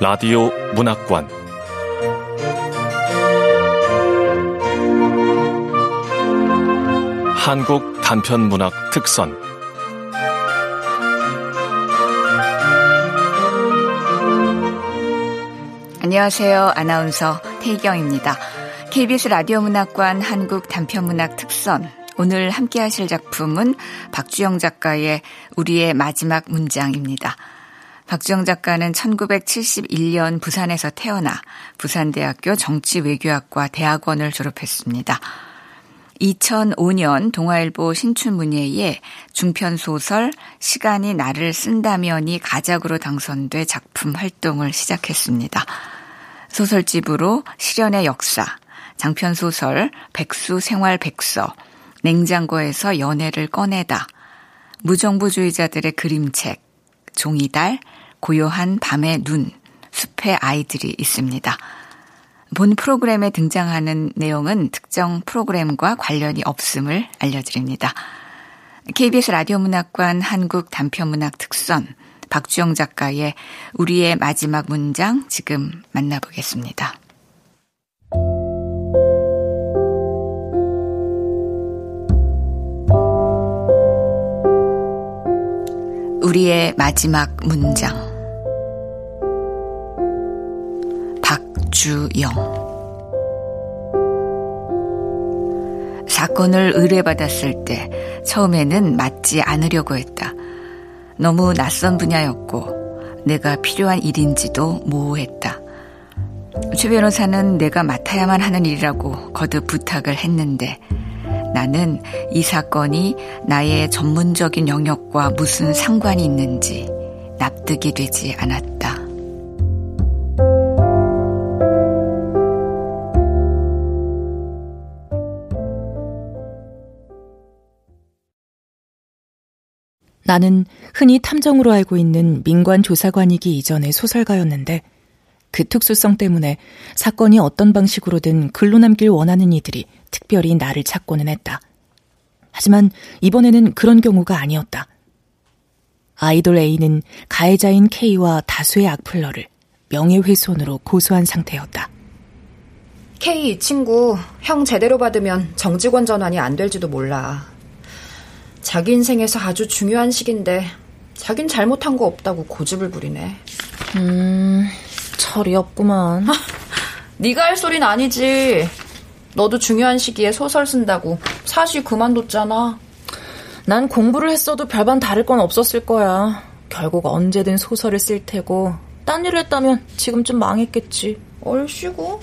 라디오 문학관 한국 단편 문학 특선 안녕하세요. 아나운서 태희경입니다. KBS 라디오 문학관 한국 단편 문학 특선 오늘 함께 하실 작품은 박주영 작가의 우리의 마지막 문장입니다. 박주영 작가는 1971년 부산에서 태어나 부산대학교 정치외교학과 대학원을 졸업했습니다. 2005년 동아일보 신춘문예에 중편소설 시간이 나를 쓴다면이 가작으로 당선돼 작품 활동을 시작했습니다. 소설집으로 실현의 역사, 장편소설 백수 생활 백서, 냉장고에서 연애를 꺼내다, 무정부주의자들의 그림책, 종이달, 고요한 밤의 눈, 숲의 아이들이 있습니다. 본 프로그램에 등장하는 내용은 특정 프로그램과 관련이 없음을 알려드립니다. KBS 라디오 문학관 한국 단편문학 특선 박주영 작가의 우리의 마지막 문장 지금 만나보겠습니다. 우리의 마지막 문장 주영 사건을 의뢰받았을 때 처음에는 맞지 않으려고 했다. 너무 낯선 분야였고 내가 필요한 일인지도 모호했다. 최 변호사는 내가 맡아야만 하는 일이라고 거듭 부탁을 했는데 나는 이 사건이 나의 전문적인 영역과 무슨 상관이 있는지 납득이 되지 않았다. 나는 흔히 탐정으로 알고 있는 민관 조사관이기 이전의 소설가였는데 그 특수성 때문에 사건이 어떤 방식으로든 글로 남길 원하는 이들이 특별히 나를 찾고는 했다. 하지만 이번에는 그런 경우가 아니었다. 아이돌 A는 가해자인 K와 다수의 악플러를 명예훼손으로 고소한 상태였다. K 이 친구 형 제대로 받으면 정직원 전환이 안 될지도 몰라. 자기 인생에서 아주 중요한 시기인데 자긴 잘못한 거 없다고 고집을 부리네. 음, 철이 없구만. 네가 할 소린 아니지. 너도 중요한 시기에 소설 쓴다고 사실 그만뒀잖아. 난 공부를 했어도 별반 다를 건 없었을 거야. 결국 언제든 소설을 쓸 테고 딴 일을 했다면 지금쯤 망했겠지. 얼씨구?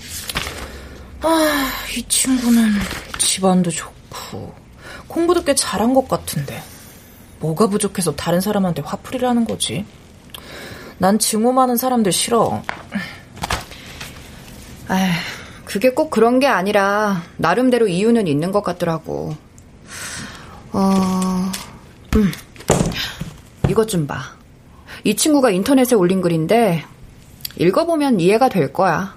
아, 이 친구는 집안도 좋고 공부도 꽤 잘한 것 같은데 뭐가 부족해서 다른 사람한테 화풀이를 하는 거지? 난 증오 많은 사람들 싫어. 아, 그게 꼭 그런 게 아니라 나름대로 이유는 있는 것 같더라고. 어, 음, 이것 좀 봐. 이 친구가 인터넷에 올린 글인데 읽어보면 이해가 될 거야.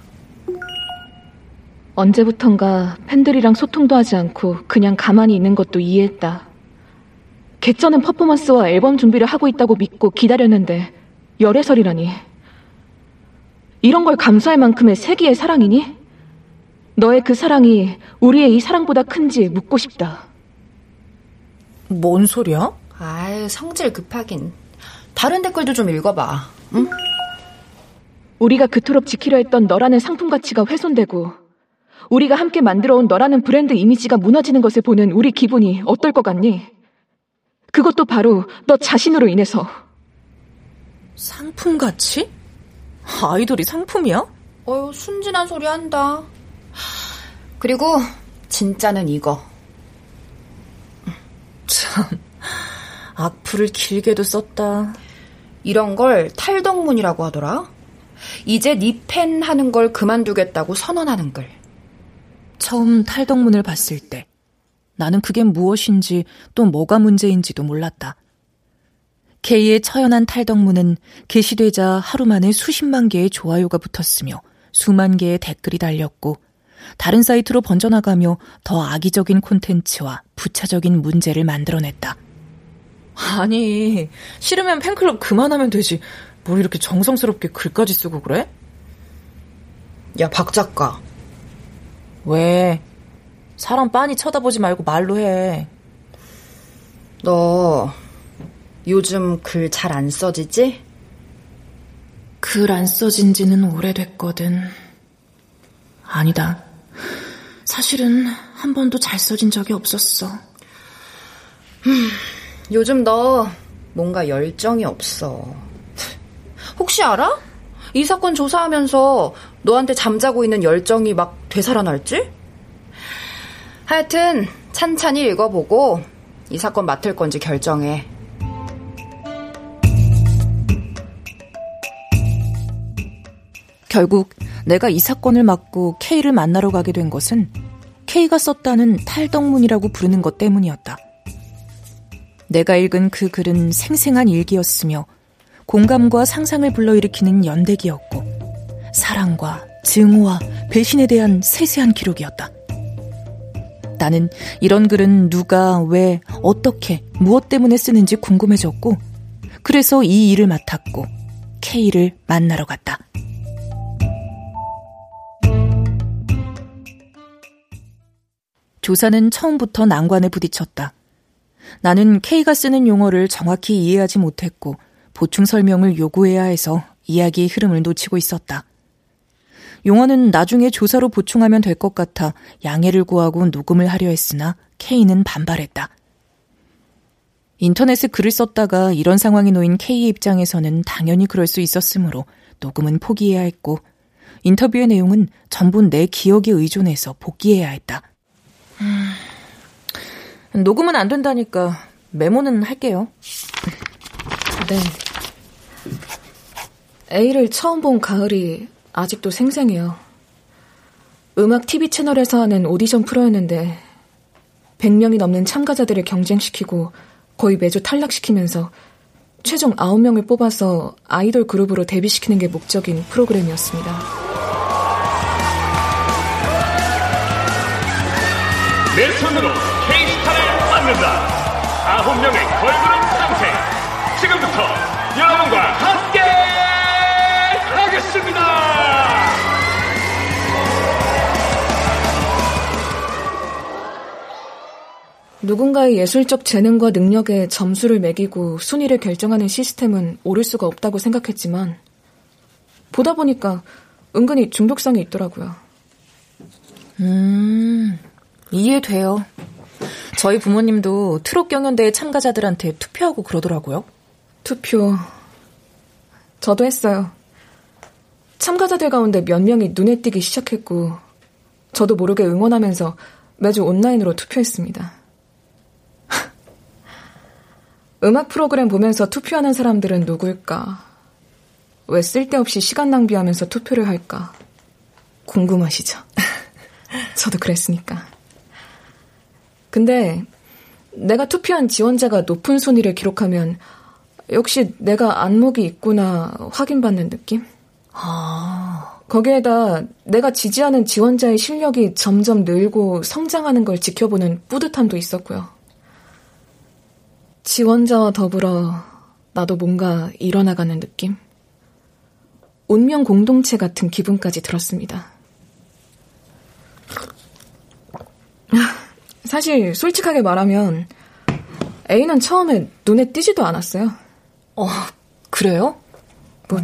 언제부턴가 팬들이랑 소통도 하지 않고 그냥 가만히 있는 것도 이해했다. 개쩌는 퍼포먼스와 앨범 준비를 하고 있다고 믿고 기다렸는데 열애설이라니. 이런 걸 감수할 만큼의 세기의 사랑이니? 너의 그 사랑이 우리의 이 사랑보다 큰지 묻고 싶다. 뭔 소리야? 아유, 성질 급하긴. 다른 댓글도 좀 읽어봐, 응? 우리가 그토록 지키려 했던 너라는 상품 가치가 훼손되고 우리가 함께 만들어온 너라는 브랜드 이미지가 무너지는 것을 보는 우리 기분이 어떨 것 같니? 그것도 바로 너 자신으로 인해서. 상품 가치? 아이돌이 상품이야? 어휴, 순진한 소리 한다. 그리고 진짜는 이거. 참, 악플을 길게도 썼다. 이런 걸 탈덕문이라고 하더라. 이제 네팬 하는 걸 그만두겠다고 선언하는 글. 처음 탈덕문을 봤을 때 나는 그게 무엇인지 또 뭐가 문제인지도 몰랐다. K의 처연한 탈덕문은 게시되자 하루 만에 수십만 개의 좋아요가 붙었으며 수만 개의 댓글이 달렸고 다른 사이트로 번져나가며 더 악의적인 콘텐츠와 부차적인 문제를 만들어냈다. 아니, 싫으면 팬클럽 그만하면 되지. 뭘 이렇게 정성스럽게 글까지 쓰고 그래? 야, 박 작가. 왜? 사람 빤히 쳐다보지 말고 말로 해. 너 요즘 글 잘 안 써지지? 글 안 써진 지는 오래됐거든. 아니다. 사실은 한 번도 잘 써진 적이 없었어. 음, 요즘 너 뭔가 열정이 없어. 혹시 알아? 이 사건 조사하면서 너한테 잠자고 있는 열정이 막 되살아날지? 하여튼 찬찬히 읽어보고 이 사건 맡을 건지 결정해. 결국 내가 이 사건을 맡고 K를 만나러 가게 된 것은 K가 썼다는 탈덕문이라고 부르는 것 때문이었다. 내가 읽은 그 글은 생생한 일기였으며 공감과 상상을 불러일으키는 연대기였고 사랑과 증오와 배신에 대한 세세한 기록이었다. 나는 이런 글은 누가 왜 어떻게 무엇 때문에 쓰는지 궁금해졌고 그래서 이 일을 맡았고 K를 만나러 갔다. 조사는 처음부터 난관에 부딪혔다. 나는 K가 쓰는 용어를 정확히 이해하지 못했고 보충 설명을 요구해야 해서 이야기의 흐름을 놓치고 있었다. 용어는 나중에 조사로 보충하면 될 것 같아 양해를 구하고 녹음을 하려 했으나 K는 반발했다. 인터넷에 글을 썼다가 이런 상황이 놓인 K의 입장에서는 당연히 그럴 수 있었으므로 녹음은 포기해야 했고 인터뷰의 내용은 전부 내 기억에 의존해서 복귀해야 했다. 음, 녹음은 안 된다니까 메모는 할게요. 네. A를 처음 본 가을이 아직도 생생해요. 음악 TV 채널에서 하는 오디션 프로였는데 100명이 넘는 참가자들을 경쟁시키고 거의 매주 탈락시키면서 최종 9명을 뽑아서 아이돌 그룹으로 데뷔시키는 게 목적인 프로그램이었습니다. 내 손으로 K스타를 만든다. 9명의 걸그룹 누군가의 예술적 재능과 능력에 점수를 매기고 순위를 결정하는 시스템은 옳을 수가 없다고 생각했지만 보다 보니까 은근히 중독성이 있더라고요. 음, 이해돼요. 저희 부모님도 트롯 경연대회 참가자들한테 투표하고 그러더라고요. 투표. 저도 했어요. 참가자들 가운데 몇 명이 눈에 띄기 시작했고, 저도 모르게 응원하면서 매주 온라인으로 투표했습니다. 음악 프로그램 보면서 투표하는 사람들은 누굴까? 왜 쓸데없이 시간 낭비하면서 투표를 할까? 궁금하시죠? 저도 그랬으니까. 근데 내가 투표한 지원자가 높은 순위를 기록하면 역시 내가 안목이 있구나 확인받는 느낌? 아. 거기에다 내가 지지하는 지원자의 실력이 점점 늘고 성장하는 걸 지켜보는 뿌듯함도 있었고요. 지원자와 더불어 나도 뭔가 일어나가는 느낌? 운명 공동체 같은 기분까지 들었습니다. 사실 솔직하게 말하면 A는 처음에 눈에 띄지도 않았어요. 어, 그래요? 뭐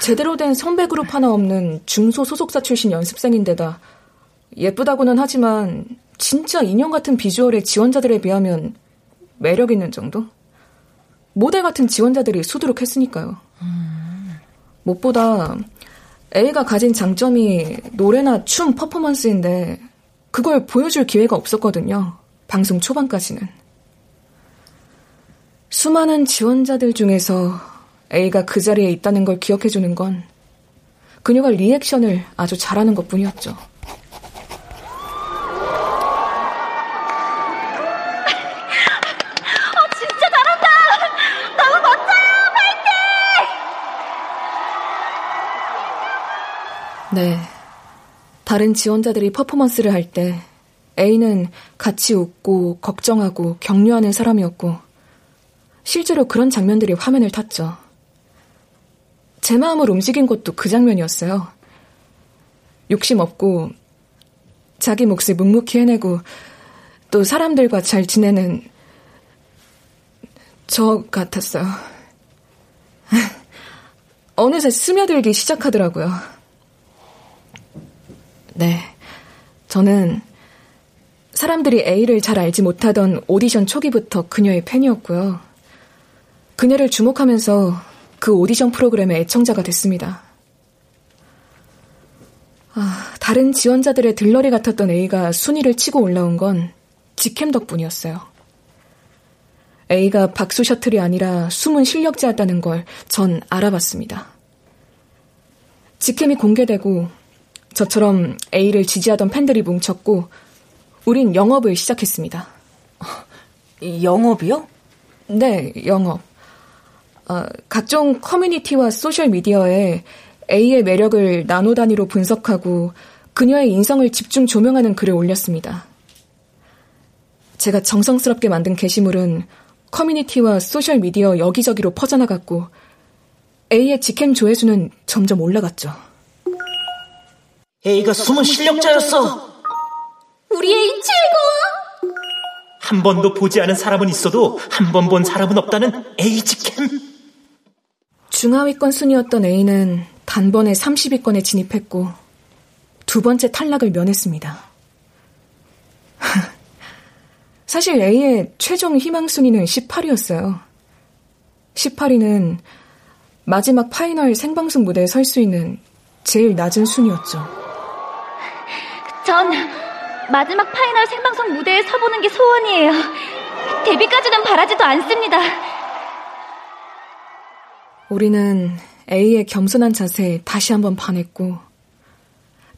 제대로 된 성배 그룹 하나 없는 중소 소속사 출신 연습생인데다 예쁘다고는 하지만 진짜 인형 같은 비주얼의 지원자들에 비하면 매력 있는 정도? 모델 같은 지원자들이 수두룩했으니까요. 음. 무엇보다 A가 가진 장점이 노래나 춤 퍼포먼스인데 그걸 보여줄 기회가 없었거든요. 방송 초반까지는. 수많은 지원자들 중에서 A가 그 자리에 있다는 걸 기억해주는 건 그녀가 리액션을 아주 잘하는 것 뿐이었죠. 네. 다른 지원자들이 퍼포먼스를 할 때 A는 같이 웃고 걱정하고 격려하는 사람이었고 실제로 그런 장면들이 화면을 탔죠. 제 마음을 움직인 것도 그 장면이었어요. 욕심 없고 자기 몫을 묵묵히 해내고 또 사람들과 잘 지내는 저 같았어요. 어느새 스며들기 시작하더라고요. 네. 저는 사람들이 A를 잘 알지 못하던 오디션 초기부터 그녀의 팬이었고요. 그녀를 주목하면서 그 오디션 프로그램의 애청자가 됐습니다. 아, 다른 지원자들의 들러리 같았던 A가 순위를 치고 올라온 건 직캠 덕분이었어요. A가 박수 셔틀이 아니라 숨은 실력자였다는 걸 전 알아봤습니다. 직캠이 공개되고 저처럼 A를 지지하던 팬들이 뭉쳤고 우린 영업을 시작했습니다. 영업이요? 네, 영업. 어, 각종 커뮤니티와 소셜미디어에 A의 매력을 나노 단위로 분석하고 그녀의 인성을 집중 조명하는 글을 올렸습니다. 제가 정성스럽게 만든 게시물은 커뮤니티와 소셜미디어 여기저기로 퍼져나갔고 A의 직캠 조회수는 점점 올라갔죠. A가 숨은 실력자였어. 우리 A 최고! 한 번도 보지 않은 사람은 있어도 한 번 본 사람은 없다는 A 직캠. 중하위권 순위였던 A는 단번에 30위권에 진입했고 두 번째 탈락을 면했습니다. 사실 A의 최종 희망 순위는 18위였어요. 18위는 마지막 파이널 생방송 무대에 설 수 있는 제일 낮은 순위였죠. 전 마지막 파이널 생방송 무대에 서보는 게 소원이에요. 데뷔까지는 바라지도 않습니다. 우리는 A의 겸손한 자세에 다시 한번 반했고,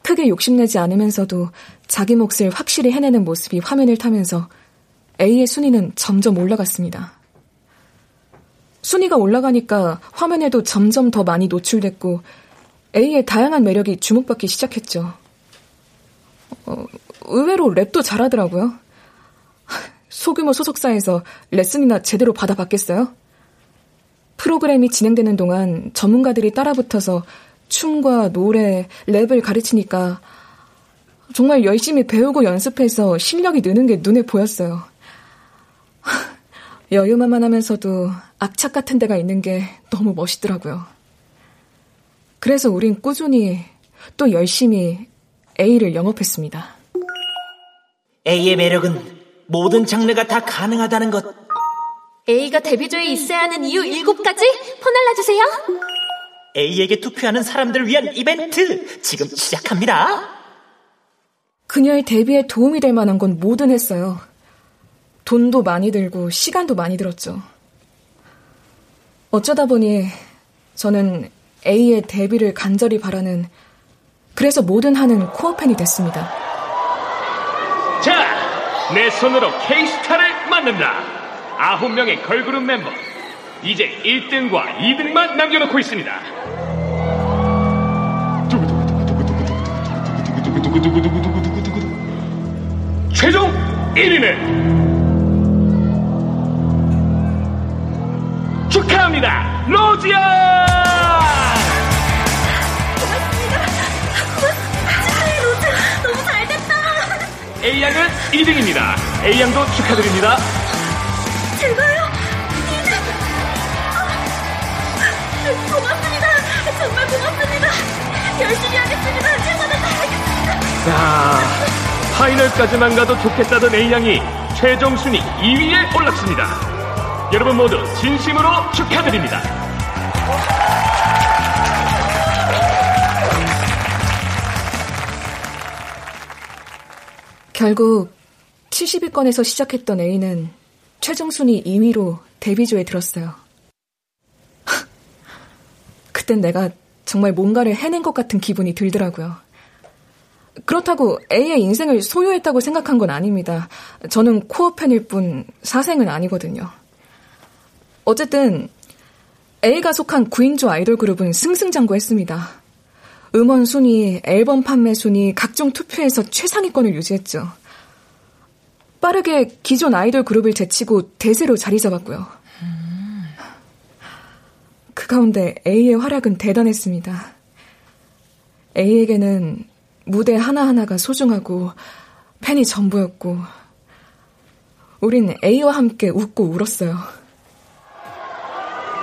크게 욕심내지 않으면서도 자기 몫을 확실히 해내는 모습이 화면을 타면서 A의 순위는 점점 올라갔습니다. 순위가 올라가니까 화면에도 점점 더 많이 노출됐고 A의 다양한 매력이 주목받기 시작했죠. 어, 의외로 랩도 잘하더라고요. 소규모 소속사에서 레슨이나 제대로 받아봤겠어요? 프로그램이 진행되는 동안 전문가들이 따라붙어서 춤과 노래, 랩을 가르치니까 정말 열심히 배우고 연습해서 실력이 느는 게 눈에 보였어요. 여유만만 하면서도 악착 같은 데가 있는 게 너무 멋있더라고요. 그래서 우린 꾸준히 또 열심히 A를 영업했습니다. A의 매력은 모든 장르가 다 가능하다는 것. A가 데뷔조에 있어야 하는 이유 7가지 퍼날라주세요. A에게 투표하는 사람들을 위한 이벤트 지금 시작합니다. 그녀의 데뷔에 도움이 될 만한 건 뭐든 했어요. 돈도 많이 들고 시간도 많이 들었죠. 어쩌다 보니 저는 A의 데뷔를 간절히 바라는 그래서 뭐든 하는 코어팬이 됐습니다. 자, 내 손으로 K스타를 만든다. 아홉 명의 걸그룹 멤버. 이제 1등과 2등만 남겨놓고 있습니다. 최종 1위는 축하합니다, 로지아! 1등입니다. A양도 축하드립니다. 제가요? 2등! 아, 고맙습니다. 정말 고맙습니다. 열심히 하겠습니다. 1등하다 야, 파이널까지만 가도 좋겠다던 A양이 최종 순위 2위에 올랐습니다. 여러분 모두 진심으로 축하드립니다. 결국 70위권에서 시작했던 A는 최종 순위 2위로 데뷔조에 들었어요. 그땐 내가 정말 뭔가를 해낸 것 같은 기분이 들더라고요. 그렇다고 A의 인생을 소유했다고 생각한 건 아닙니다. 저는 코어 팬일 뿐 사생은 아니거든요. 어쨌든 A가 속한 9인조 아이돌 그룹은 승승장구했습니다. 음원 순위, 앨범 판매 순위, 각종 투표에서 최상위권을 유지했죠. 빠르게 기존 아이돌 그룹을 제치고 대세로 자리 잡았고요. 그 가운데 A의 활약은 대단했습니다. A에게는 무대 하나하나가 소중하고 팬이 전부였고 우린 A와 함께 웃고 울었어요.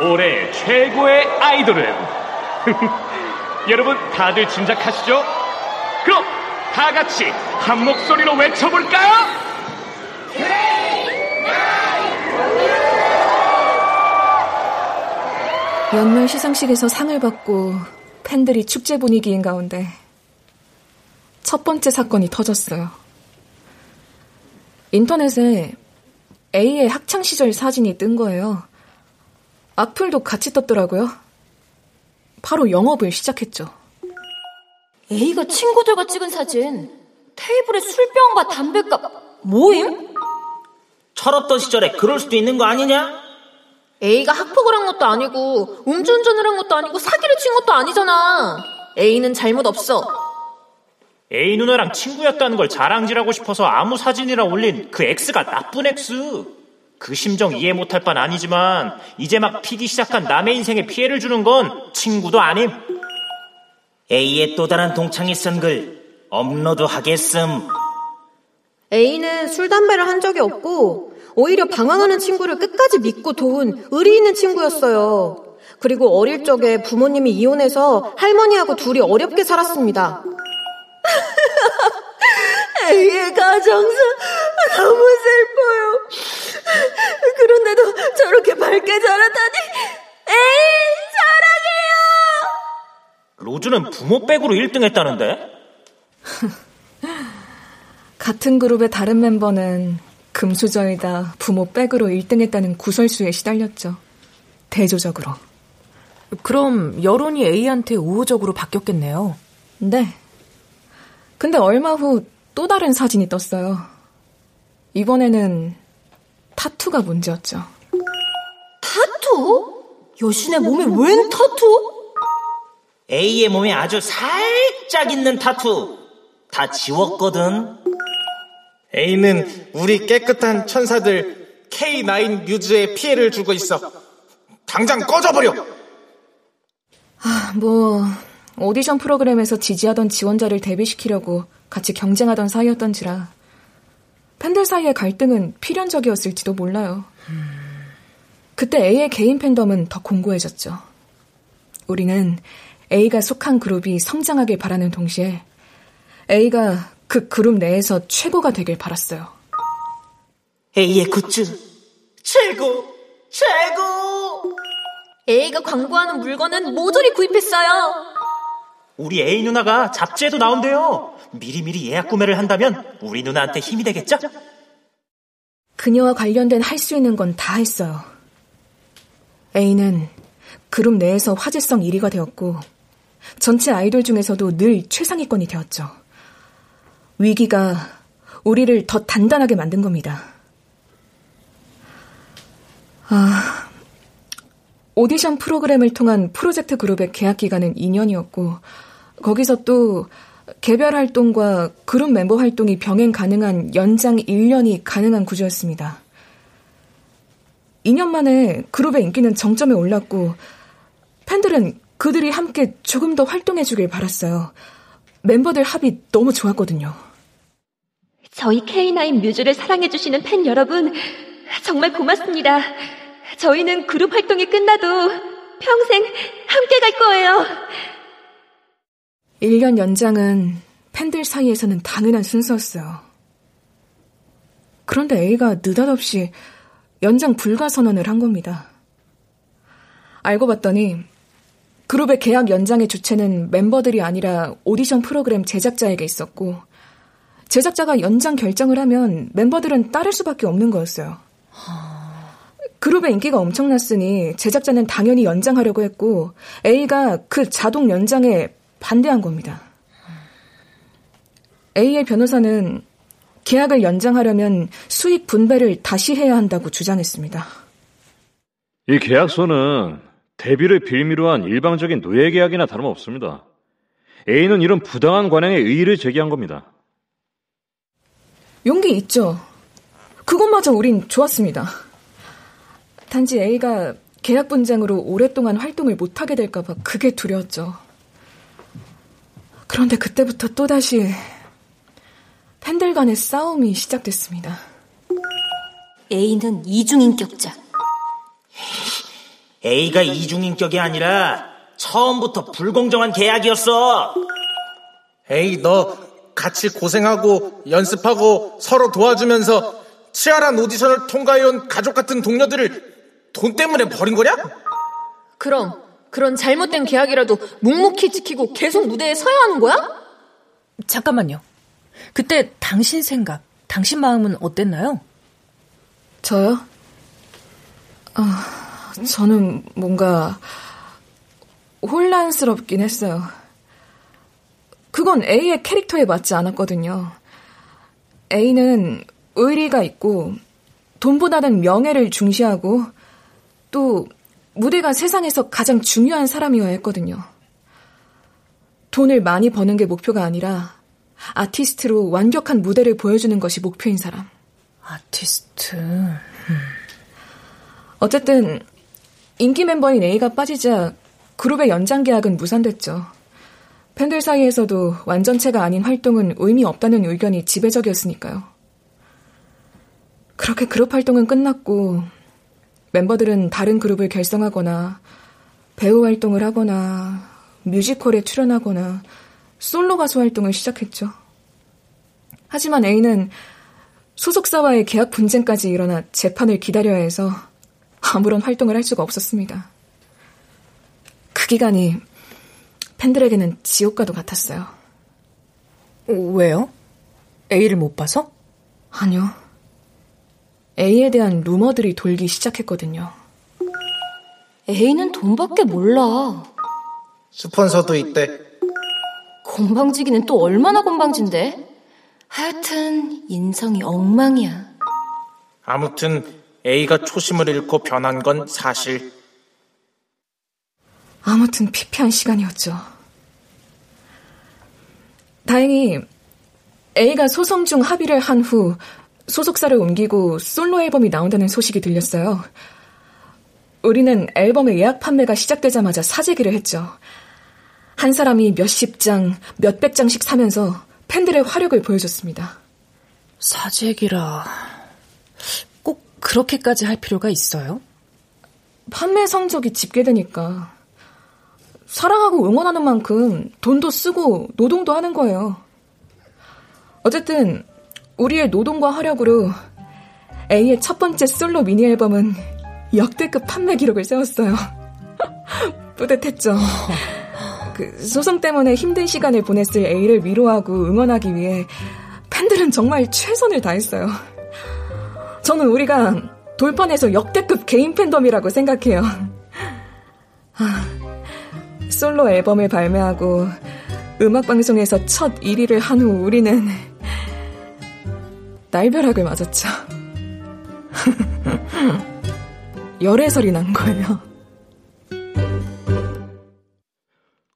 올해 최고의 아이돌은 여러분 다들 짐작하시죠? 그럼 다 같이 한 목소리로 외쳐볼까요? 연말 시상식에서 상을 받고 팬들이 축제 분위기인 가운데 첫 번째 사건이 터졌어요. 인터넷에 A의 학창시절 사진이 뜬 거예요. 악플도 같이 떴더라고요. 바로 영업을 시작했죠. A가 친구들과 찍은 사진. 테이블에 술병과 담배값 모임? 철없던 시절에 그럴 수도 있는 거 아니냐? A가 학폭을 한 것도 아니고 음주운전을 한 것도 아니고 사기를 친 것도 아니잖아. A는 잘못 없어. A 누나랑 친구였다는 걸 자랑질하고 싶어서 아무 사진이나 올린 그 X가 나쁜 X. 그 심정 이해 못할 반 아니지만 이제 막 피기 시작한 남의 인생에 피해를 주는 건 친구도 아님. A의 또 다른 동창이 쓴 글 업로드 하겠음. A는 술, 담배를 한 적이 없고 오히려 방황하는 친구를 끝까지 믿고 도운 의리 있는 친구였어요. 그리고 어릴 적에 부모님이 이혼해서 할머니하고 둘이 어렵게 살았습니다. A의 가정사 너무 슬퍼요. 그런데도 저렇게 밝게 자라다니 에이 사랑해요. 로즈는 부모 백으로 1등 했다는데? 같은 그룹의 다른 멤버는 금수저이다 부모 백으로 1등 했다는 구설수에 시달렸죠. 대조적으로. 그럼 여론이 A한테 우호적으로 바뀌었겠네요. 네. 근데 얼마 후 또 다른 사진이 떴어요. 이번에는 타투가 문제였죠. 타투? 여신의 몸에 웬 타투? A의 몸에 아주 살짝 있는 타투. 다 지웠거든. A는 우리 깨끗한 천사들 K9 뮤즈에 피해를 주고 있어. 당장 꺼져버려! 아, 뭐, 오디션 프로그램에서 지지하던 지원자를 데뷔시키려고 같이 경쟁하던 사이였던지라 팬들 사이의 갈등은 필연적이었을지도 몰라요. 그때 A의 개인 팬덤은 더 공고해졌죠. 우리는 A가 속한 그룹이 성장하길 바라는 동시에 A가 그 그룹 내에서 최고가 되길 바랐어요. A의 굿즈 최고 최고 A가 광고하는 물건은 모조리 구입했어요. 우리 A 누나가 잡지에도 나온대요. 미리미리 예약 구매를 한다면 우리 누나한테 힘이 되겠죠? 그녀와 관련된 할 수 있는 건 다 했어요. A는 그룹 내에서 화제성 1위가 되었고 전체 아이돌 중에서도 늘 최상위권이 되었죠. 위기가 우리를 더 단단하게 만든 겁니다. 아, 오디션 프로그램을 통한 프로젝트 그룹의 계약 기간은 2년이었고 거기서 또 개별 활동과 그룹 멤버 활동이 병행 가능한 연장 1년이 가능한 구조였습니다. 2년 만에 그룹의 인기는 정점에 올랐고 팬들은 그들이 함께 조금 더 활동해주길 바랐어요. 멤버들 합이 너무 좋았거든요. 저희 K9 뮤즈를 사랑해주시는 팬 여러분, 정말 고맙습니다. 저희는 그룹 활동이 끝나도 평생 함께 갈 거예요. 1년 연장은 팬들 사이에서는 당연한 순서였어요. 그런데 A가 느닷없이 연장 불가 선언을 한 겁니다. 알고 봤더니 그룹의 계약 연장의 주체는 멤버들이 아니라 오디션 프로그램 제작자에게 있었고 제작자가 연장 결정을 하면 멤버들은 따를 수밖에 없는 거였어요. 그룹의 인기가 엄청났으니 제작자는 당연히 연장하려고 했고 A가 그 자동 연장에 반대한 겁니다. A의 변호사는 계약을 연장하려면 수익 분배를 다시 해야 한다고 주장했습니다. 이 계약서는 데뷔를 빌미로 한 일방적인 노예 계약이나 다름없습니다. A는 이런 부당한 관행에 의의를 제기한 겁니다. 용기 있죠. 그것마저 우린 좋았습니다. 단지 A가 계약 분쟁으로 오랫동안 활동을 못하게 될까봐 그게 두려웠죠. 그런데 그때부터 또다시 팬들 간의 싸움이 시작됐습니다. A는 이중인격자. A가 이중인격이 아니라 처음부터 불공정한 계약이었어. 에이, 너 같이 고생하고 연습하고 서로 도와주면서 치열한 오디션을 통과해온 가족 같은 동료들을 돈 때문에 버린 거냐? 그럼 그런 잘못된 계약이라도 묵묵히 지키고 계속 무대에 서야 하는 거야? 잠깐만요. 그때 당신 생각, 당신 마음은 어땠나요? 저요? 아, 저는 뭔가 혼란스럽긴 했어요. 그건 A의 캐릭터에 맞지 않았거든요. A는 의리가 있고 돈보다는 명예를 중시하고 또 무대가 세상에서 가장 중요한 사람이어야 했거든요. 돈을 많이 버는 게 목표가 아니라 아티스트로 완벽한 무대를 보여주는 것이 목표인 사람. 아티스트. 음. 어쨌든 인기 멤버인 A가 빠지자 그룹의 연장 계약은 무산됐죠. 팬들 사이에서도 완전체가 아닌 활동은 의미 없다는 의견이 지배적이었으니까요. 그렇게 그룹 활동은 끝났고 멤버들은 다른 그룹을 결성하거나 배우 활동을 하거나 뮤지컬에 출연하거나 솔로 가수 활동을 시작했죠. 하지만 A는 소속사와의 계약 분쟁까지 일어나 재판을 기다려야 해서 아무런 활동을 할 수가 없었습니다. 그 기간이 팬들에게는 지옥과도 같았어요. 왜요? A를 못 봐서? 아니요. A에 대한 루머들이 돌기 시작했거든요. A는 돈밖에 몰라. 스폰서도 있대. 건방지기는 또 얼마나 건방진데? 하여튼 인성이 엉망이야. 아무튼 A가 초심을 잃고 변한 건 사실. 아무튼 피폐한 시간이었죠. 다행히 A가 소송 중 합의를 한 후 소속사를 옮기고 솔로 앨범이 나온다는 소식이 들렸어요. 우리는 앨범의 예약 판매가 시작되자마자 사재기를 했죠. 한 사람이 몇십 장, 몇백 장씩 사면서 팬들의 화력을 보여줬습니다. 사재기라. 꼭 그렇게까지 할 필요가 있어요? 판매 성적이 집계되니까. 사랑하고 응원하는 만큼 돈도 쓰고 노동도 하는 거예요. 어쨌든 우리의 노동과 화력으로 A의 첫 번째 솔로 미니 앨범은 역대급 판매 기록을 세웠어요. 뿌듯했죠. 그 소송 때문에 힘든 시간을 보냈을 A를 위로하고 응원하기 위해 팬들은 정말 최선을 다했어요. 저는 우리가 돌판에서 역대급 개인 팬덤이라고 생각해요. 아, 솔로 앨범을 발매하고 음악방송에서 첫 1위를 한 후 우리는 날벼락을 맞았죠. 열애설이 난 거예요.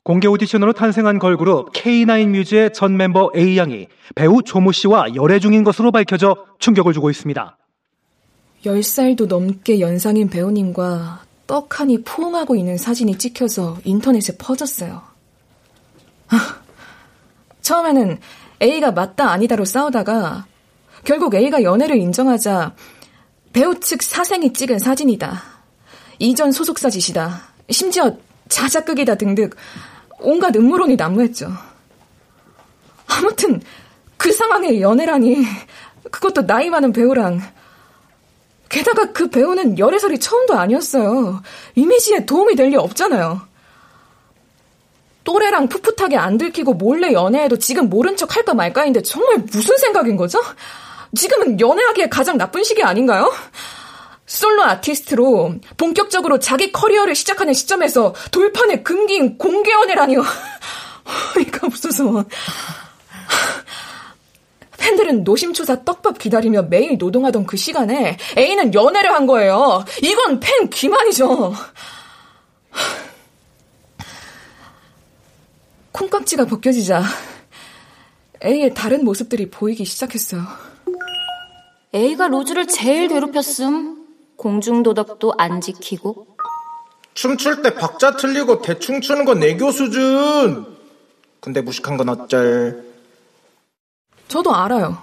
공개 오디션으로 탄생한 걸그룹 K9 뮤즈의 전 멤버 A양이 배우 조모 씨와 열애 중인 것으로 밝혀져 충격을 주고 있습니다. 10살도 넘게 연상인 배우님과 떡하니 포옹하고 있는 사진이 찍혀서 인터넷에 퍼졌어요. 처음에는 A가 맞다 아니다로 싸우다가 결국 A가 연애를 인정하자 배우 측 사생이 찍은 사진이다. 이전 소속사 짓이다. 심지어 자작극이다 등등 온갖 음모론이 난무했죠. 아무튼 그 상황에 연애라니 그것도 나이 많은 배우랑 게다가 그 배우는 열애설이 처음도 아니었어요. 이미지에 도움이 될 리 없잖아요. 또래랑 풋풋하게 안 들키고 몰래 연애해도 지금 모른 척 할까 말까인데 정말 무슨 생각인 거죠? 지금은 연애하기에 가장 나쁜 시기 아닌가요? 솔로 아티스트로 본격적으로 자기 커리어를 시작하는 시점에서 돌판에 금기인 공개 연애라니요. 이거 없어서. 팬들은 노심초사 떡밥 기다리며 매일 노동하던 그 시간에 A는 연애를 한 거예요. 이건 팬 기만이죠. 콩깍지가 벗겨지자 A의 다른 모습들이 보이기 시작했어요. A가 로즈를 제일 괴롭혔음. 공중도덕도 안 지키고. 춤출 때 박자 틀리고 대충 추는 건 애교 수준. 근데 무식한 건 어쩔. 저도 알아요.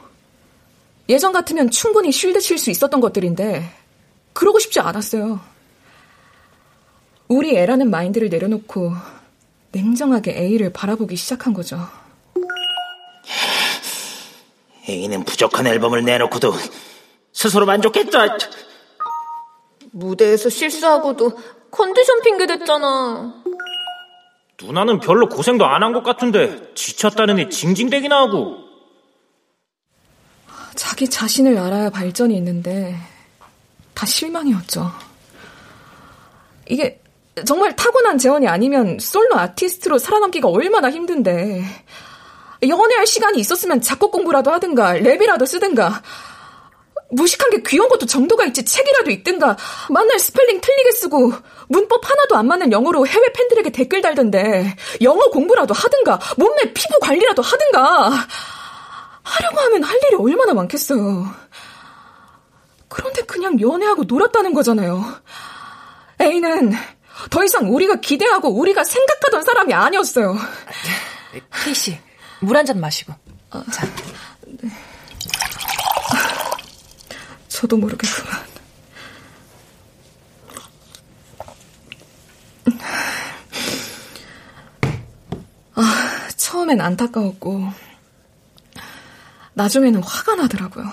예전 같으면 충분히 쉴드 칠 수 있었던 것들인데 그러고 싶지 않았어요. 우리 애라는 마인드를 내려놓고 냉정하게 A를 바라보기 시작한 거죠. A는 부족한 앨범을 내놓고도 스스로 만족했다. 무대에서 실수하고도 컨디션 핑계 댔잖아. 누나는 별로 고생도 안 한 것 같은데 지쳤다느니 징징대기나 하고. 자기 자신을 알아야 발전이 있는데 다 실망이었죠. 이게 정말 타고난 재원이 아니면 솔로 아티스트로 살아남기가 얼마나 힘든데 연애할 시간이 있었으면 작곡 공부라도 하든가 랩이라도 쓰든가 무식한 게 귀여운 것도 정도가 있지 책이라도 읽든가 만날 스펠링 틀리게 쓰고 문법 하나도 안 맞는 영어로 해외 팬들에게 댓글 달던데 영어 공부라도 하든가 몸매 피부 관리라도 하든가 하려고 하면 할 일이 얼마나 많겠어요. 그런데 그냥 연애하고 놀았다는 거잖아요. A는 더 이상 우리가 기대하고 우리가 생각하던 사람이 아니었어요. 케이씨, 물 한 잔 마시고. 어, 자. 네. 저도 모르게 그만. 아, 처음엔 안타까웠고, 나중에는 화가 나더라고요.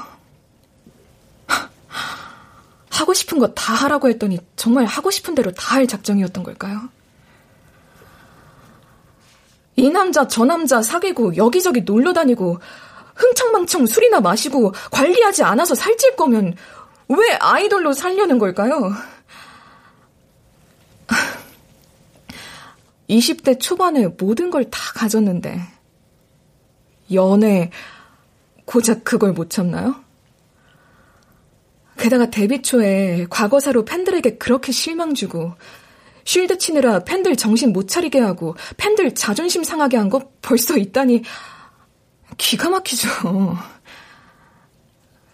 하고 싶은 거 다 하라고 했더니 정말 하고 싶은 대로 다 할 작정이었던 걸까요? 이 남자 저 남자 사귀고 여기저기 놀러 다니고 흥청망청 술이나 마시고 관리하지 않아서 살찔 거면 왜 아이돌로 살려는 걸까요? 20대 초반에 모든 걸 다 가졌는데 연애 고작 그걸 못 참나요? 게다가 데뷔 초에 과거사로 팬들에게 그렇게 실망 주고 쉴드 치느라 팬들 정신 못 차리게 하고 팬들 자존심 상하게 한 거 벌써 있다니 기가 막히죠.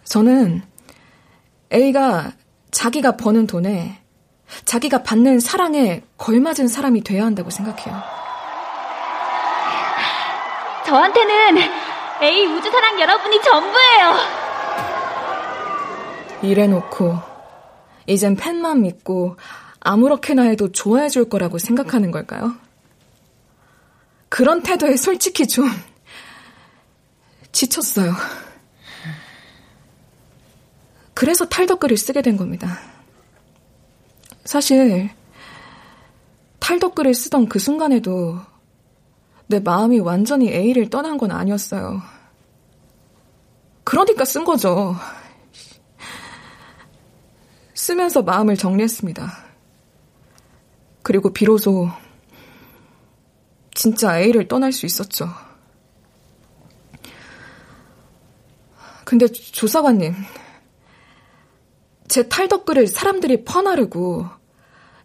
저는 A가 자기가 버는 돈에 자기가 받는 사랑에 걸맞은 사람이 돼야 한다고 생각해요. 저한테는 A 우주사랑 여러분이 전부예요. 이래놓고 이젠 팬만 믿고 아무렇게나 해도 좋아해 줄 거라고 생각하는 걸까요? 그런 태도에 솔직히 좀 지쳤어요. 그래서 탈덕글을 쓰게 된 겁니다. 사실 탈덕글을 쓰던 그 순간에도 내 마음이 완전히 A를 떠난 건 아니었어요. 그러니까 쓴 거죠. 쓰면서 마음을 정리했습니다. 그리고 비로소 진짜 A를 떠날 수 있었죠. 근데 조사관님, 제 탈덕글을 사람들이 퍼나르고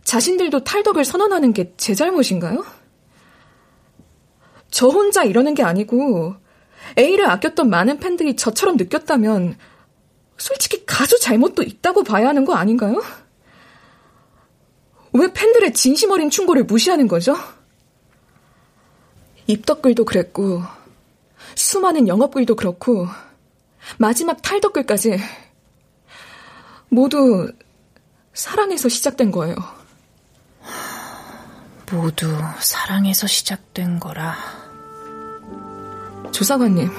자신들도 탈덕을 선언하는 게 제 잘못인가요? 저 혼자 이러는 게 아니고 A를 아꼈던 많은 팬들이 저처럼 느꼈다면 솔직히 가수 잘못도 있다고 봐야 하는 거 아닌가요? 왜 팬들의 진심 어린 충고를 무시하는 거죠? 입덕글도 그랬고, 수많은 영업글도 그렇고, 마지막 탈덕글까지 모두 사랑에서 시작된 거예요. 모두 사랑에서 시작된 거라. 조사관님,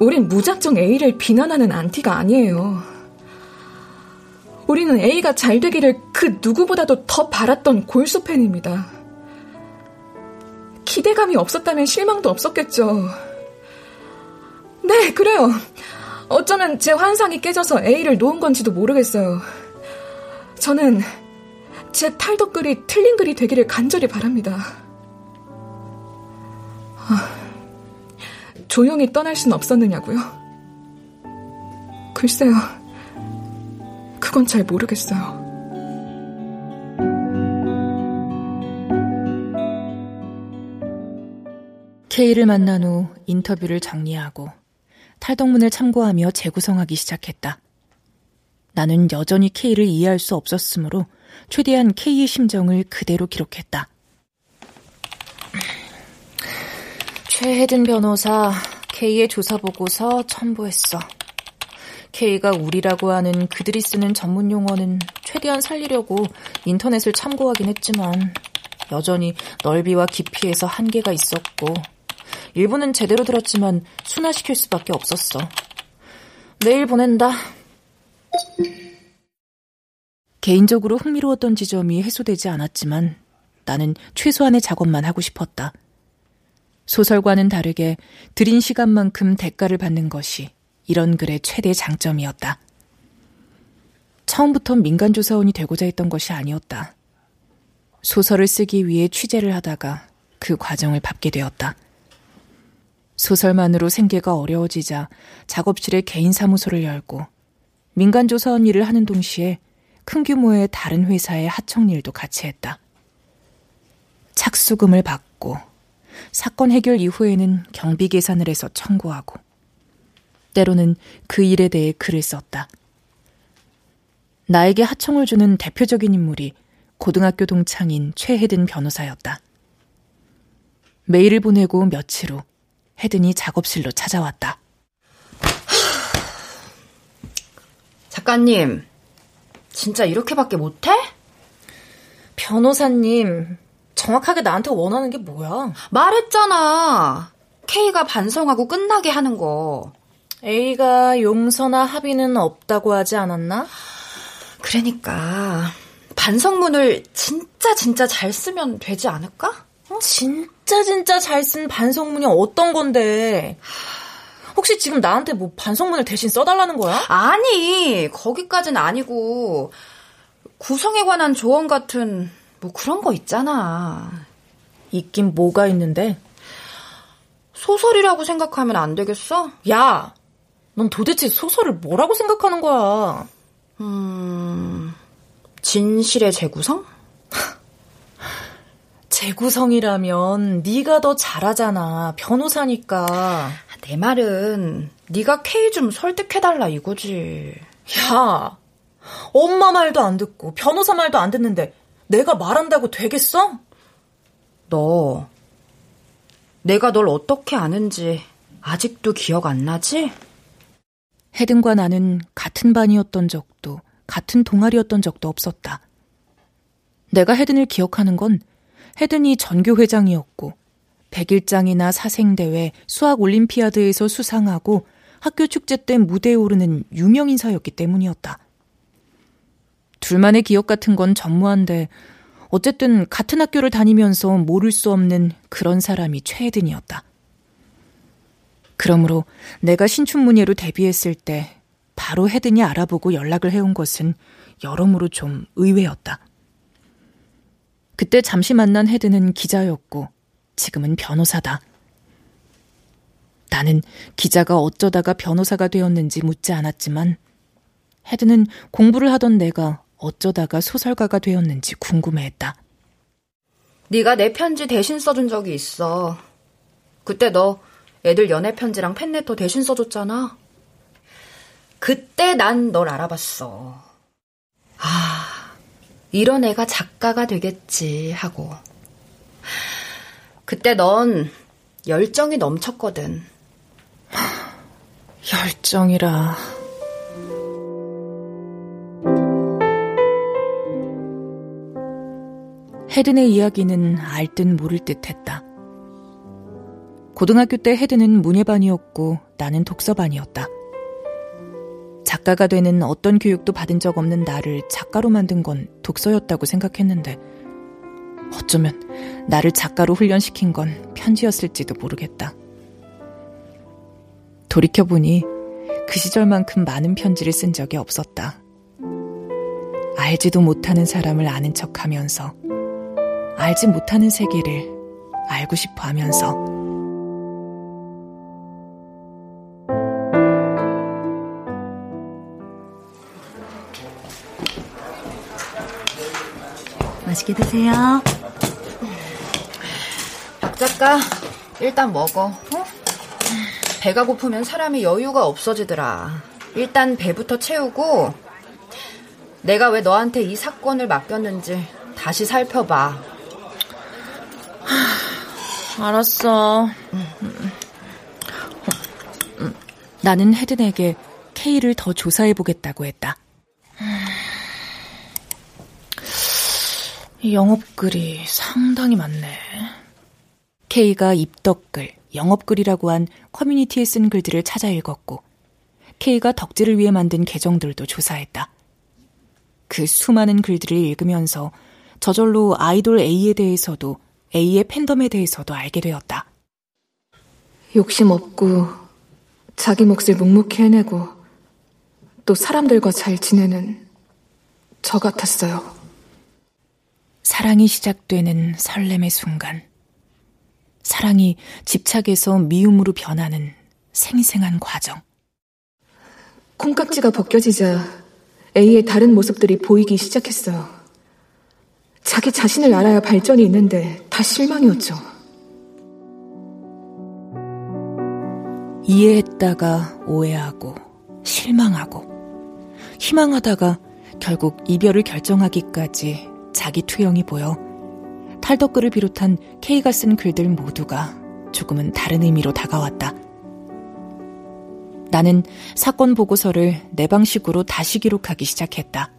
우린 무작정 A를 비난하는 안티가 아니에요. 우리는 A가 잘 되기를 그 누구보다도 더 바랐던 골수 팬입니다. 기대감이 없었다면 실망도 없었겠죠. 네, 그래요. 어쩌면 제 환상이 깨져서 A를 놓은 건지도 모르겠어요. 저는 제 탈덕글이 틀린 글이 되기를 간절히 바랍니다. 조용히 떠날 순 없었느냐고요? 글쎄요. 그건 잘 모르겠어요. K를 만난 후 인터뷰를 정리하고 탈덕문을 참고하며 재구성하기 시작했다. 나는 여전히 K를 이해할 수 없었으므로 최대한 K의 심정을 그대로 기록했다. 최혜든 변호사 K의 조사 보고서 첨부했어. K가 우리라고 하는 그들이 쓰는 전문 용어는 최대한 살리려고 인터넷을 참고하긴 했지만 여전히 넓이와 깊이에서 한계가 있었고 일부는 제대로 들었지만 순화시킬 수밖에 없었어. 내일 보낸다. 개인적으로 흥미로웠던 지점이 해소되지 않았지만 나는 최소한의 작업만 하고 싶었다. 소설과는 다르게 들인 시간만큼 대가를 받는 것이 이런 글의 최대 장점이었다. 처음부터 민간조사원이 되고자 했던 것이 아니었다. 소설을 쓰기 위해 취재를 하다가 그 과정을 밟게 되었다. 소설만으로 생계가 어려워지자 작업실에 개인 사무소를 열고 민간조사원 일을 하는 동시에 큰 규모의 다른 회사의 하청 일도 같이 했다. 착수금을 받고 사건 해결 이후에는 경비 계산을 해서 청구하고 때로는 그 일에 대해 글을 썼다. 나에게 하청을 주는 대표적인 인물이 고등학교 동창인 최혜든 변호사였다. 메일을 보내고 며칠 후 혜든이 작업실로 찾아왔다. 작가님, 진짜 이렇게밖에 못해? 변호사님, 정확하게 나한테 원하는 게 뭐야? 말했잖아. K가 반성하고 끝나게 하는 거. A가 용서나 합의는 없다고 하지 않았나? 그러니까 반성문을 진짜 진짜 잘 쓰면 되지 않을까? 어? 진짜 진짜 잘 쓴 반성문이 어떤 건데? 혹시 지금 나한테 뭐 반성문을 대신 써달라는 거야? 아니, 거기까진 아니고 구성에 관한 조언 같은 뭐 그런 거 있잖아. 있긴 뭐가 있는데? 소설이라고 생각하면 안 되겠어? 야, 넌 도대체 소설을 뭐라고 생각하는 거야? 음, 진실의 재구성? 재구성이라면 네가 더 잘하잖아. 변호사니까. 내 말은 네가 K 좀 설득해달라 이거지. 야, 엄마 말도 안 듣고 변호사 말도 안 듣는데 내가 말한다고 되겠어? 너 내가 널 어떻게 아는지 아직도 기억 안 나지? 헤든과 나는 같은 반이었던 적도 같은 동아리였던 적도 없었다. 내가 헤든을 기억하는 건 헤든이 전교회장이었고 백일장이나 사생대회, 수학올림피아드에서 수상하고 학교 축제 때 무대에 오르는 유명 인사였기 때문이었다. 둘만의 기억 같은 건 전무한데 어쨌든 같은 학교를 다니면서 모를 수 없는 그런 사람이 최혜든이었다. 그러므로 내가 신춘문예로 데뷔했을 때 바로 혜든이 알아보고 연락을 해온 것은 여러모로 좀 의외였다. 그때 잠시 만난 혜든은 기자였고 지금은 변호사다. 나는 기자가 어쩌다가 변호사가 되었는지 묻지 않았지만 헤드는 공부를 하던 내가 어쩌다가 소설가가 되었는지 궁금해했다. 네가 내 편지 대신 써준 적이 있어. 그때 너 애들 연애 편지랑 팬레터 대신 써줬잖아. 그때 난 널 알아봤어. 아, 이런 애가 작가가 되겠지 하고. 그때 넌 열정이 넘쳤거든. 열정이라. 헤든의 이야기는 알듯 모를 듯 했다. 고등학교 때 헤든은 문예반이었고 나는 독서반이었다. 작가가 되는 어떤 교육도 받은 적 없는 나를 작가로 만든 건 독서였다고 생각했는데 어쩌면 나를 작가로 훈련시킨 건 편지였을지도 모르겠다. 돌이켜보니 그 시절만큼 많은 편지를 쓴 적이 없었다. 알지도 못하는 사람을 아는 척 하면서 알지 못하는 세계를 알고 싶어 하면서 맛있게 드세요. 박 작가, 일단 먹어. 어? 배가 고프면 사람이 여유가 없어지더라. 일단 배부터 채우고 내가 왜 너한테 이 사건을 맡겼는지 다시 살펴봐. 알았어. 나는 헤든에게 K를 더 조사해 보겠다고 했다. 영업글이 상당히 많네. K가 입덕글, 영업글이라고 한 커뮤니티에 쓴 글들을 찾아 읽었고, K가 덕질을 위해 만든 계정들도 조사했다. 그 수많은 글들을 읽으면서 저절로 아이돌 A에 대해서도 A의 팬덤에 대해서도 알게 되었다. 욕심 없고 자기 몫을 묵묵히 해내고 또 사람들과 잘 지내는 저 같았어요. 사랑이 시작되는 설렘의 순간. 사랑이 집착에서 미움으로 변하는 생생한 과정. 콩깍지가 벗겨지자 A의 다른 모습들이 보이기 시작했어요. 자기 자신을 알아야 발전이 있는데 다 실망이었죠. 이해했다가 오해하고 실망하고 희망하다가 결국 이별을 결정하기까지 자기 투영이 보여 탈덕글을 비롯한 K가 쓴 글들 모두가 조금은 다른 의미로 다가왔다. 나는 사건 보고서를 내 방식으로 다시 기록하기 시작했다.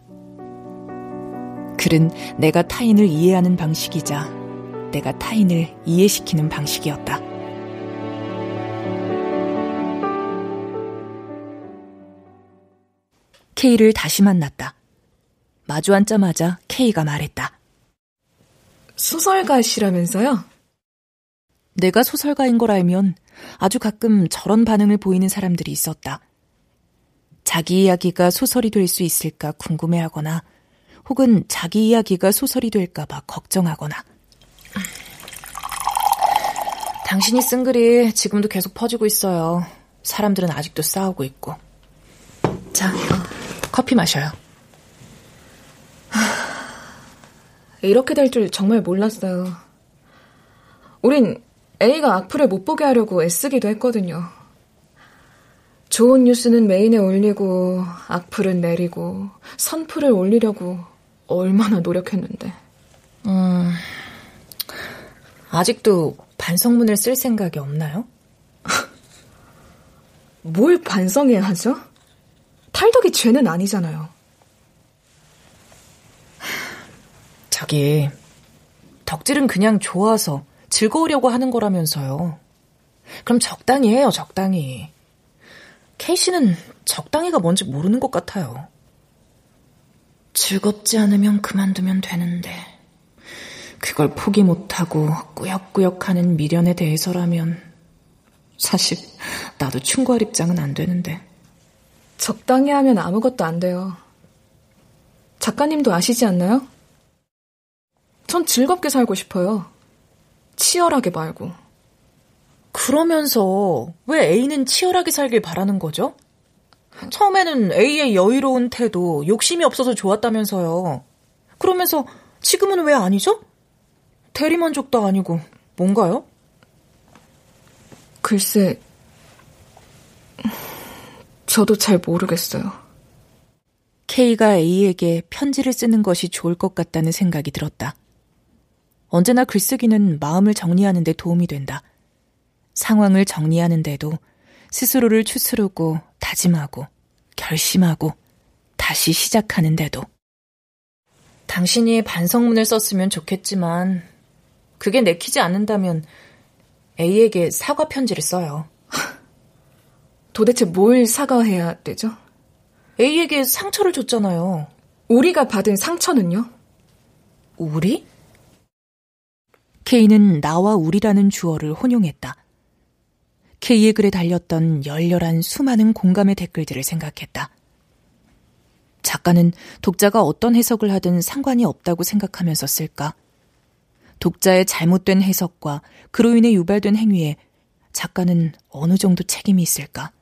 글은 내가 타인을 이해하는 방식이자 내가 타인을 이해시키는 방식이었다. K를 다시 만났다. 마주 앉자마자 K가 말했다. 소설가시라면서요? 내가 소설가인 걸 알면 아주 가끔 저런 반응을 보이는 사람들이 있었다. 자기 이야기가 소설이 될 수 있을까 궁금해하거나 혹은 자기 이야기가 소설이 될까봐 걱정하거나. 당신이 쓴 글이 지금도 계속 퍼지고 있어요. 사람들은 아직도 싸우고 있고. 자, 커피 마셔요. 이렇게 될 줄 정말 몰랐어요. 우린 A가 악플을 못 보게 하려고 애쓰기도 했거든요. 좋은 뉴스는 메인에 올리고 악플은 내리고 선플을 올리려고 얼마나 노력했는데. 음, 아직도 반성문을 쓸 생각이 없나요? 뭘 반성해야 하죠? 탈덕이 죄는 아니잖아요. 저기, 덕질은 그냥 좋아서 즐거우려고 하는 거라면서요. 그럼 적당히 해요, 적당히. 케이 씨는 적당히가 뭔지 모르는 것 같아요. 즐겁지 않으면 그만두면 되는데, 그걸 포기 못하고 꾸역꾸역 하는 미련에 대해서라면, 사실, 나도 충고할 입장은 안 되는데. 적당히 하면 아무것도 안 돼요. 작가님도 아시지 않나요? 전 즐겁게 살고 싶어요. 치열하게 말고. 그러면서 왜 A는 치열하게 살길 바라는 거죠? 처음에는 A의 여유로운 태도, 욕심이 없어서 좋았다면서요. 그러면서 지금은 왜 아니죠? 대리만족도 아니고 뭔가요? 글쎄, 저도 잘 모르겠어요. K가 A에게 편지를 쓰는 것이 좋을 것 같다는 생각이 들었다. 언제나 글쓰기는 마음을 정리하는 데 도움이 된다. 상황을 정리하는데도 스스로를 추스르고 다짐하고 결심하고 다시 시작하는데도 당신이 반성문을 썼으면 좋겠지만 그게 내키지 않는다면 A에게 사과 편지를 써요. 도대체 뭘 사과해야 되죠? A에게 상처를 줬잖아요. 우리가 받은 상처는요? 우리? K는 나와 우리라는 주어를 혼용했다. K의 글에 달렸던 열렬한 수많은 공감의 댓글들을 생각했다. 작가는 독자가 어떤 해석을 하든 상관이 없다고 생각하면서 쓸까? 독자의 잘못된 해석과 그로 인해 유발된 행위에 작가는 어느 정도 책임이 있을까?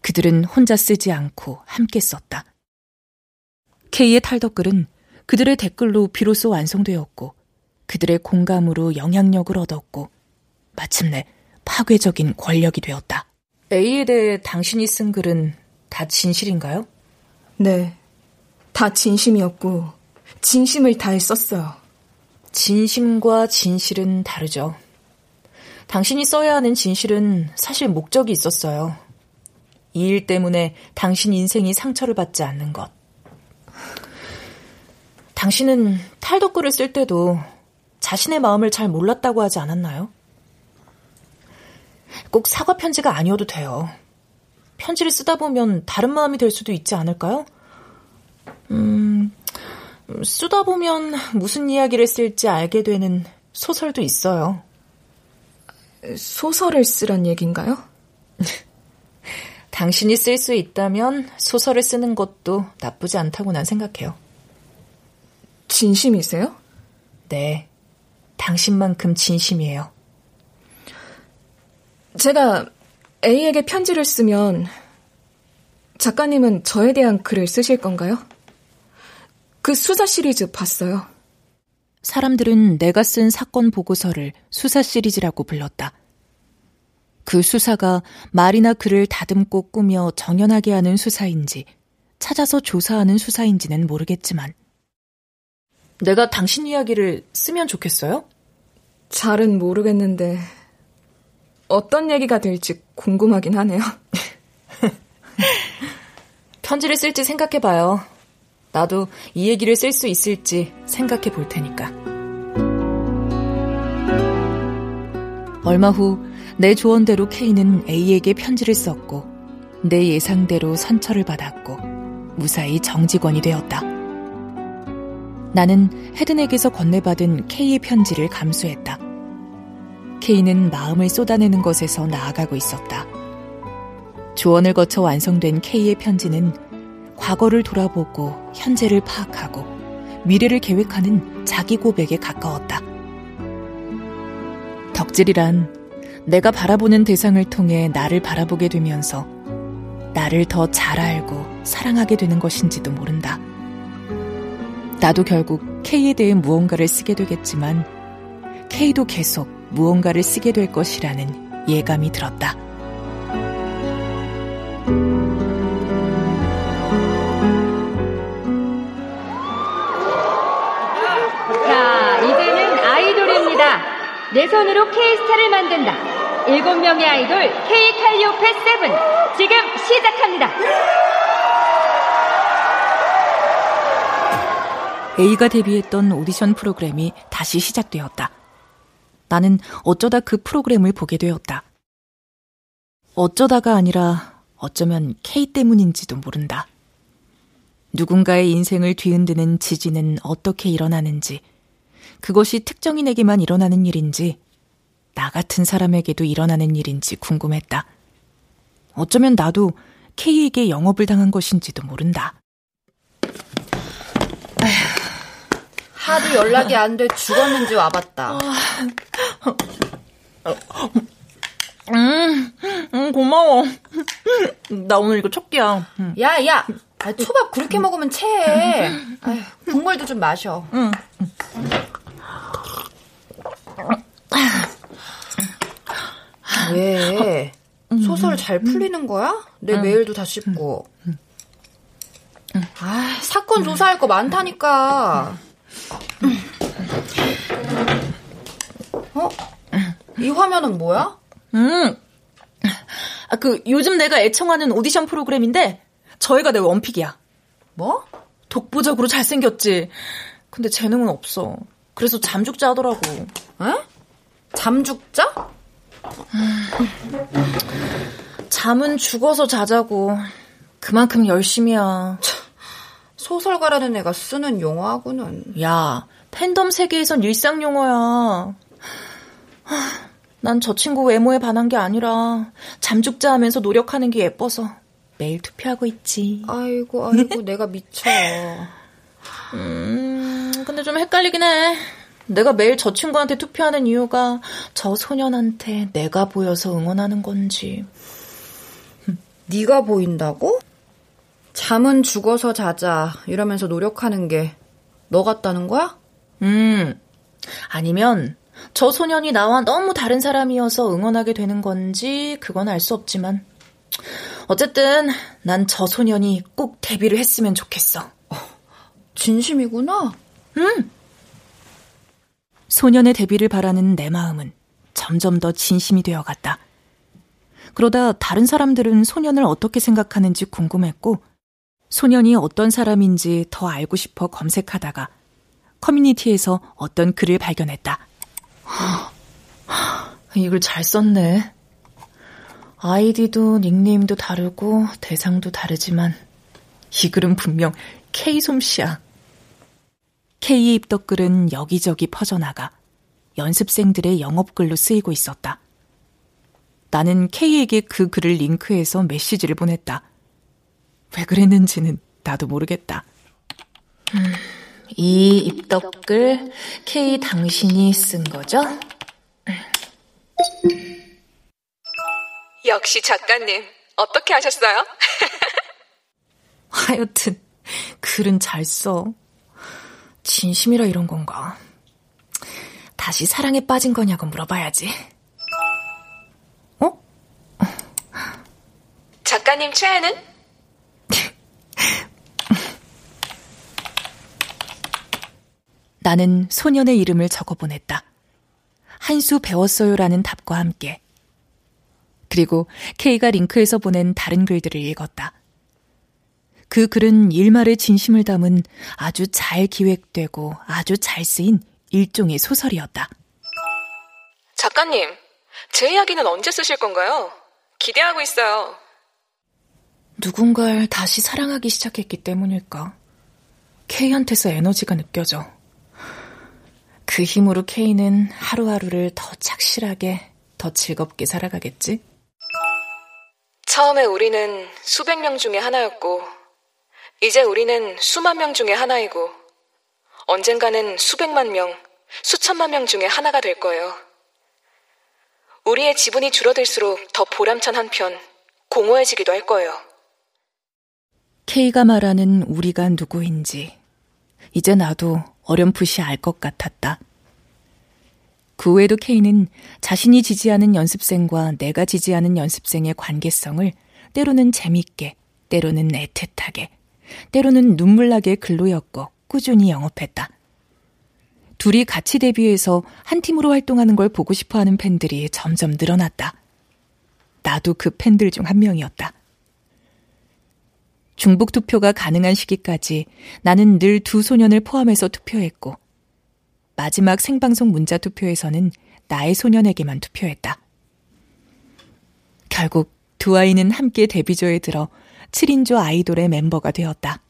그들은 혼자 쓰지 않고 함께 썼다. K의 탈덕글은 그들의 댓글로 비로소 완성되었고 그들의 공감으로 영향력을 얻었고 마침내 파괴적인 권력이 되었다. A에 대해 당신이 쓴 글은 다 진실인가요? 네. 다 진심이었고, 진심을 다해 썼어요. 진심과 진실은 다르죠. 당신이 써야 하는 진실은 사실 목적이 있었어요. 이 일 때문에 당신 인생이 상처를 받지 않는 것. 당신은 탈덕글을 쓸 때도 자신의 마음을 잘 몰랐다고 하지 않았나요? 꼭 사과 편지가 아니어도 돼요. 편지를 쓰다 보면 다른 마음이 될 수도 있지 않을까요? 음, 쓰다 보면 무슨 이야기를 쓸지 알게 되는 소설도 있어요. 소설을 쓰란 얘기인가요? 당신이 쓸 수 있다면 소설을 쓰는 것도 나쁘지 않다고 난 생각해요. 진심이세요? 네. 당신만큼 진심이에요. 제가 A에게 편지를 쓰면 작가님은 저에 대한 글을 쓰실 건가요? 그 수사 시리즈 봤어요. 사람들은 내가 쓴 사건 보고서를 수사 시리즈라고 불렀다. 그 수사가 말이나 글을 다듬고 꾸며 정연하게 하는 수사인지 찾아서 조사하는 수사인지는 모르겠지만 내가 당신 이야기를 쓰면 좋겠어요? 잘은 모르겠는데 어떤 얘기가 될지 궁금하긴 하네요. 편지를 쓸지 생각해봐요. 나도 이 얘기를 쓸 수 있을지 생각해 볼 테니까. 얼마 후 내 조언대로 K는 A에게 편지를 썼고 내 예상대로 선처를 받았고 무사히 정직원이 되었다. 나는 헤든에게서 건네받은 K의 편지를 감수했다. K는 마음을 쏟아내는 것에서 나아가고 있었다. 조언을 거쳐 완성된 K의 편지는 과거를 돌아보고 현재를 파악하고 미래를 계획하는 자기 고백에 가까웠다. 덕질이란 내가 바라보는 대상을 통해 나를 바라보게 되면서 나를 더 잘 알고 사랑하게 되는 것인지도 모른다. 나도 결국 K에 대해 무언가를 쓰게 되겠지만 K도 계속 무언가를 쓰게 될 것이라는 예감이 들었다. 자, 이제는 아이돌입니다. 내 손으로 K스타를 만든다. 일곱 명의 아이돌 K 칼리오페 세븐 지금 시작합니다. A가 데뷔했던 오디션 프로그램이 다시 시작되었다. 나는 어쩌다 그 프로그램을 보게 되었다. 어쩌다가 아니라 어쩌면 K 때문인지도 모른다. 누군가의 인생을 뒤흔드는 지진은 어떻게 일어나는지, 그것이 특정인에게만 일어나는 일인지, 나 같은 사람에게도 일어나는 일인지 궁금했다. 어쩌면 나도 K에게 영업을 당한 것인지도 모른다. 하도 연락이 안 돼 죽었는지 와봤다. 음, 음, 고마워. 나 오늘 이거 첫 끼야. 음. 야, 야. 아, 초밥 그렇게 먹으면 체해. 아휴, 국물도 좀 마셔. 응. 왜? 소설 잘 풀리는 거야? 내 응. 메일도 다 씹고. 아, 사건 조사할 거 많다니까. 어? 이 화면은 뭐야? 음. 아, 그, 요즘 내가 애청하는 오디션 프로그램인데, 저희가 내 원픽이야. 뭐? 독보적으로 잘생겼지. 근데 재능은 없어. 그래서 잠죽자 하더라고. 에? 잠죽자? 잠은 죽어서 자자고. 그만큼 열심이야. 소설가라는 애가 쓰는 용어하고는. 야, 팬덤 세계에선 일상 용어야. 난 저 친구 외모에 반한 게 아니라 잠죽자 하면서 노력하는 게 예뻐서 매일 투표하고 있지. 아이고, 아이고, 내가 미쳐. 음, 근데 좀 헷갈리긴 해. 내가 매일 저 친구한테 투표하는 이유가 저 소년한테 내가 보여서 응원하는 건지. 네가 보인다고? 잠은 죽어서 자자 이러면서 노력하는 게 너 같다는 거야? 음. 아니면 저 소년이 나와 너무 다른 사람이어서 응원하게 되는 건지 그건 알 수 없지만 어쨌든 난 저 소년이 꼭 데뷔를 했으면 좋겠어. 진심이구나? 응. 소년의 데뷔를 바라는 내 마음은 점점 더 진심이 되어갔다. 그러다 다른 사람들은 소년을 어떻게 생각하는지 궁금했고, 소년이 어떤 사람인지 더 알고 싶어 검색하다가 커뮤니티에서 어떤 글을 발견했다. 이걸 잘 썼네. 아이디도 닉네임도 다르고 대상도 다르지만 이 글은 분명 K 솜씨야. K의 입덕글은 여기저기 퍼져나가 연습생들의 영업글로 쓰이고 있었다. 나는 K에게 그 글을 링크해서 메시지를 보냈다. 왜 그랬는지는 나도 모르겠다. 음, 이 입덕글 K 당신이 쓴 거죠? 역시 작가님, 어떻게 하셨어요? 하여튼, 글은 잘 써. 진심이라 이런 건가? 다시 사랑에 빠진 거냐고 물어봐야지. 어? 작가님 최애는? 나는 소년의 이름을 적어 보냈다. 한수 배웠어요라는 답과 함께. 그리고 K가 링크에서 보낸 다른 글들을 읽었다. 그 글은 일말의 진심을 담은 아주 잘 기획되고 아주 잘 쓰인 일종의 소설이었다. 작가님, 제 이야기는 언제 쓰실 건가요? 기대하고 있어요. 누군가를 다시 사랑하기 시작했기 때문일까? K한테서 에너지가 느껴져. 그 힘으로 K는 하루하루를 더 착실하게, 더 즐겁게 살아가겠지? 처음에 우리는 수백 명 중에 하나였고, 이제 우리는 수만 명 중에 하나이고, 언젠가는 수백만 명, 수천만 명 중에 하나가 될 거예요. 우리의 지분이 줄어들수록 더 보람찬 한편 공허해지기도 할 거예요. K가 말하는 우리가 누구인지 이제 나도 어렴풋이 알 것 같았다. 그 외에도 K는 자신이 지지하는 연습생과 내가 지지하는 연습생의 관계성을 때로는 재밌게, 때로는 애틋하게, 때로는 눈물나게 글로였고 꾸준히 영업했다. 둘이 같이 데뷔해서 한 팀으로 활동하는 걸 보고 싶어 하는 팬들이 점점 늘어났다. 나도 그 팬들 중 한 명이었다. 중복 투표가 가능한 시기까지 나는 늘 두 소년을 포함해서 투표했고, 마지막 생방송 문자 투표에서는 나의 소년에게만 투표했다. 결국 두 아이는 함께 데뷔조에 들어 7인조 아이돌의 멤버가 되었다.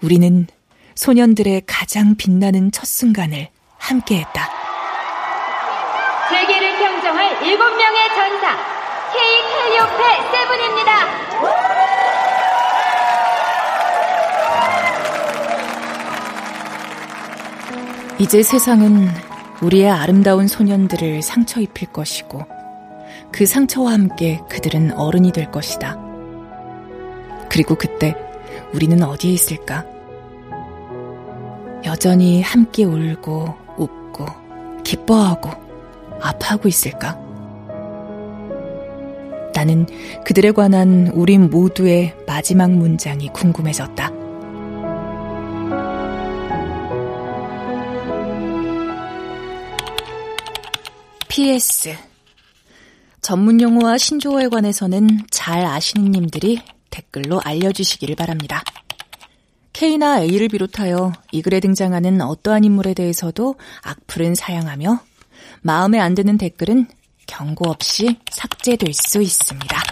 우리는 소년들의 가장 빛나는 첫 순간을 함께했다. 세계를 평정할 7명의 전사 K 칼리오페 세븐입니다. 이제 세상은 우리의 아름다운 소년들을 상처 입힐 것이고 그 상처와 함께 그들은 어른이 될 것이다. 그리고 그때 우리는 어디에 있을까? 여전히 함께 울고 웃고 기뻐하고 아파하고 있을까? 나는 그들에 관한 우리 모두의 마지막 문장이 궁금해졌다. PS. 전문 용어와 신조어에 관해서는 잘 아시는 님들이 댓글로 알려주시기를 바랍니다. K나 A를 비롯하여 이 글에 등장하는 어떠한 인물에 대해서도 악플은 사양하며 마음에 안 드는 댓글은 경고 없이 삭제될 수 있습니다.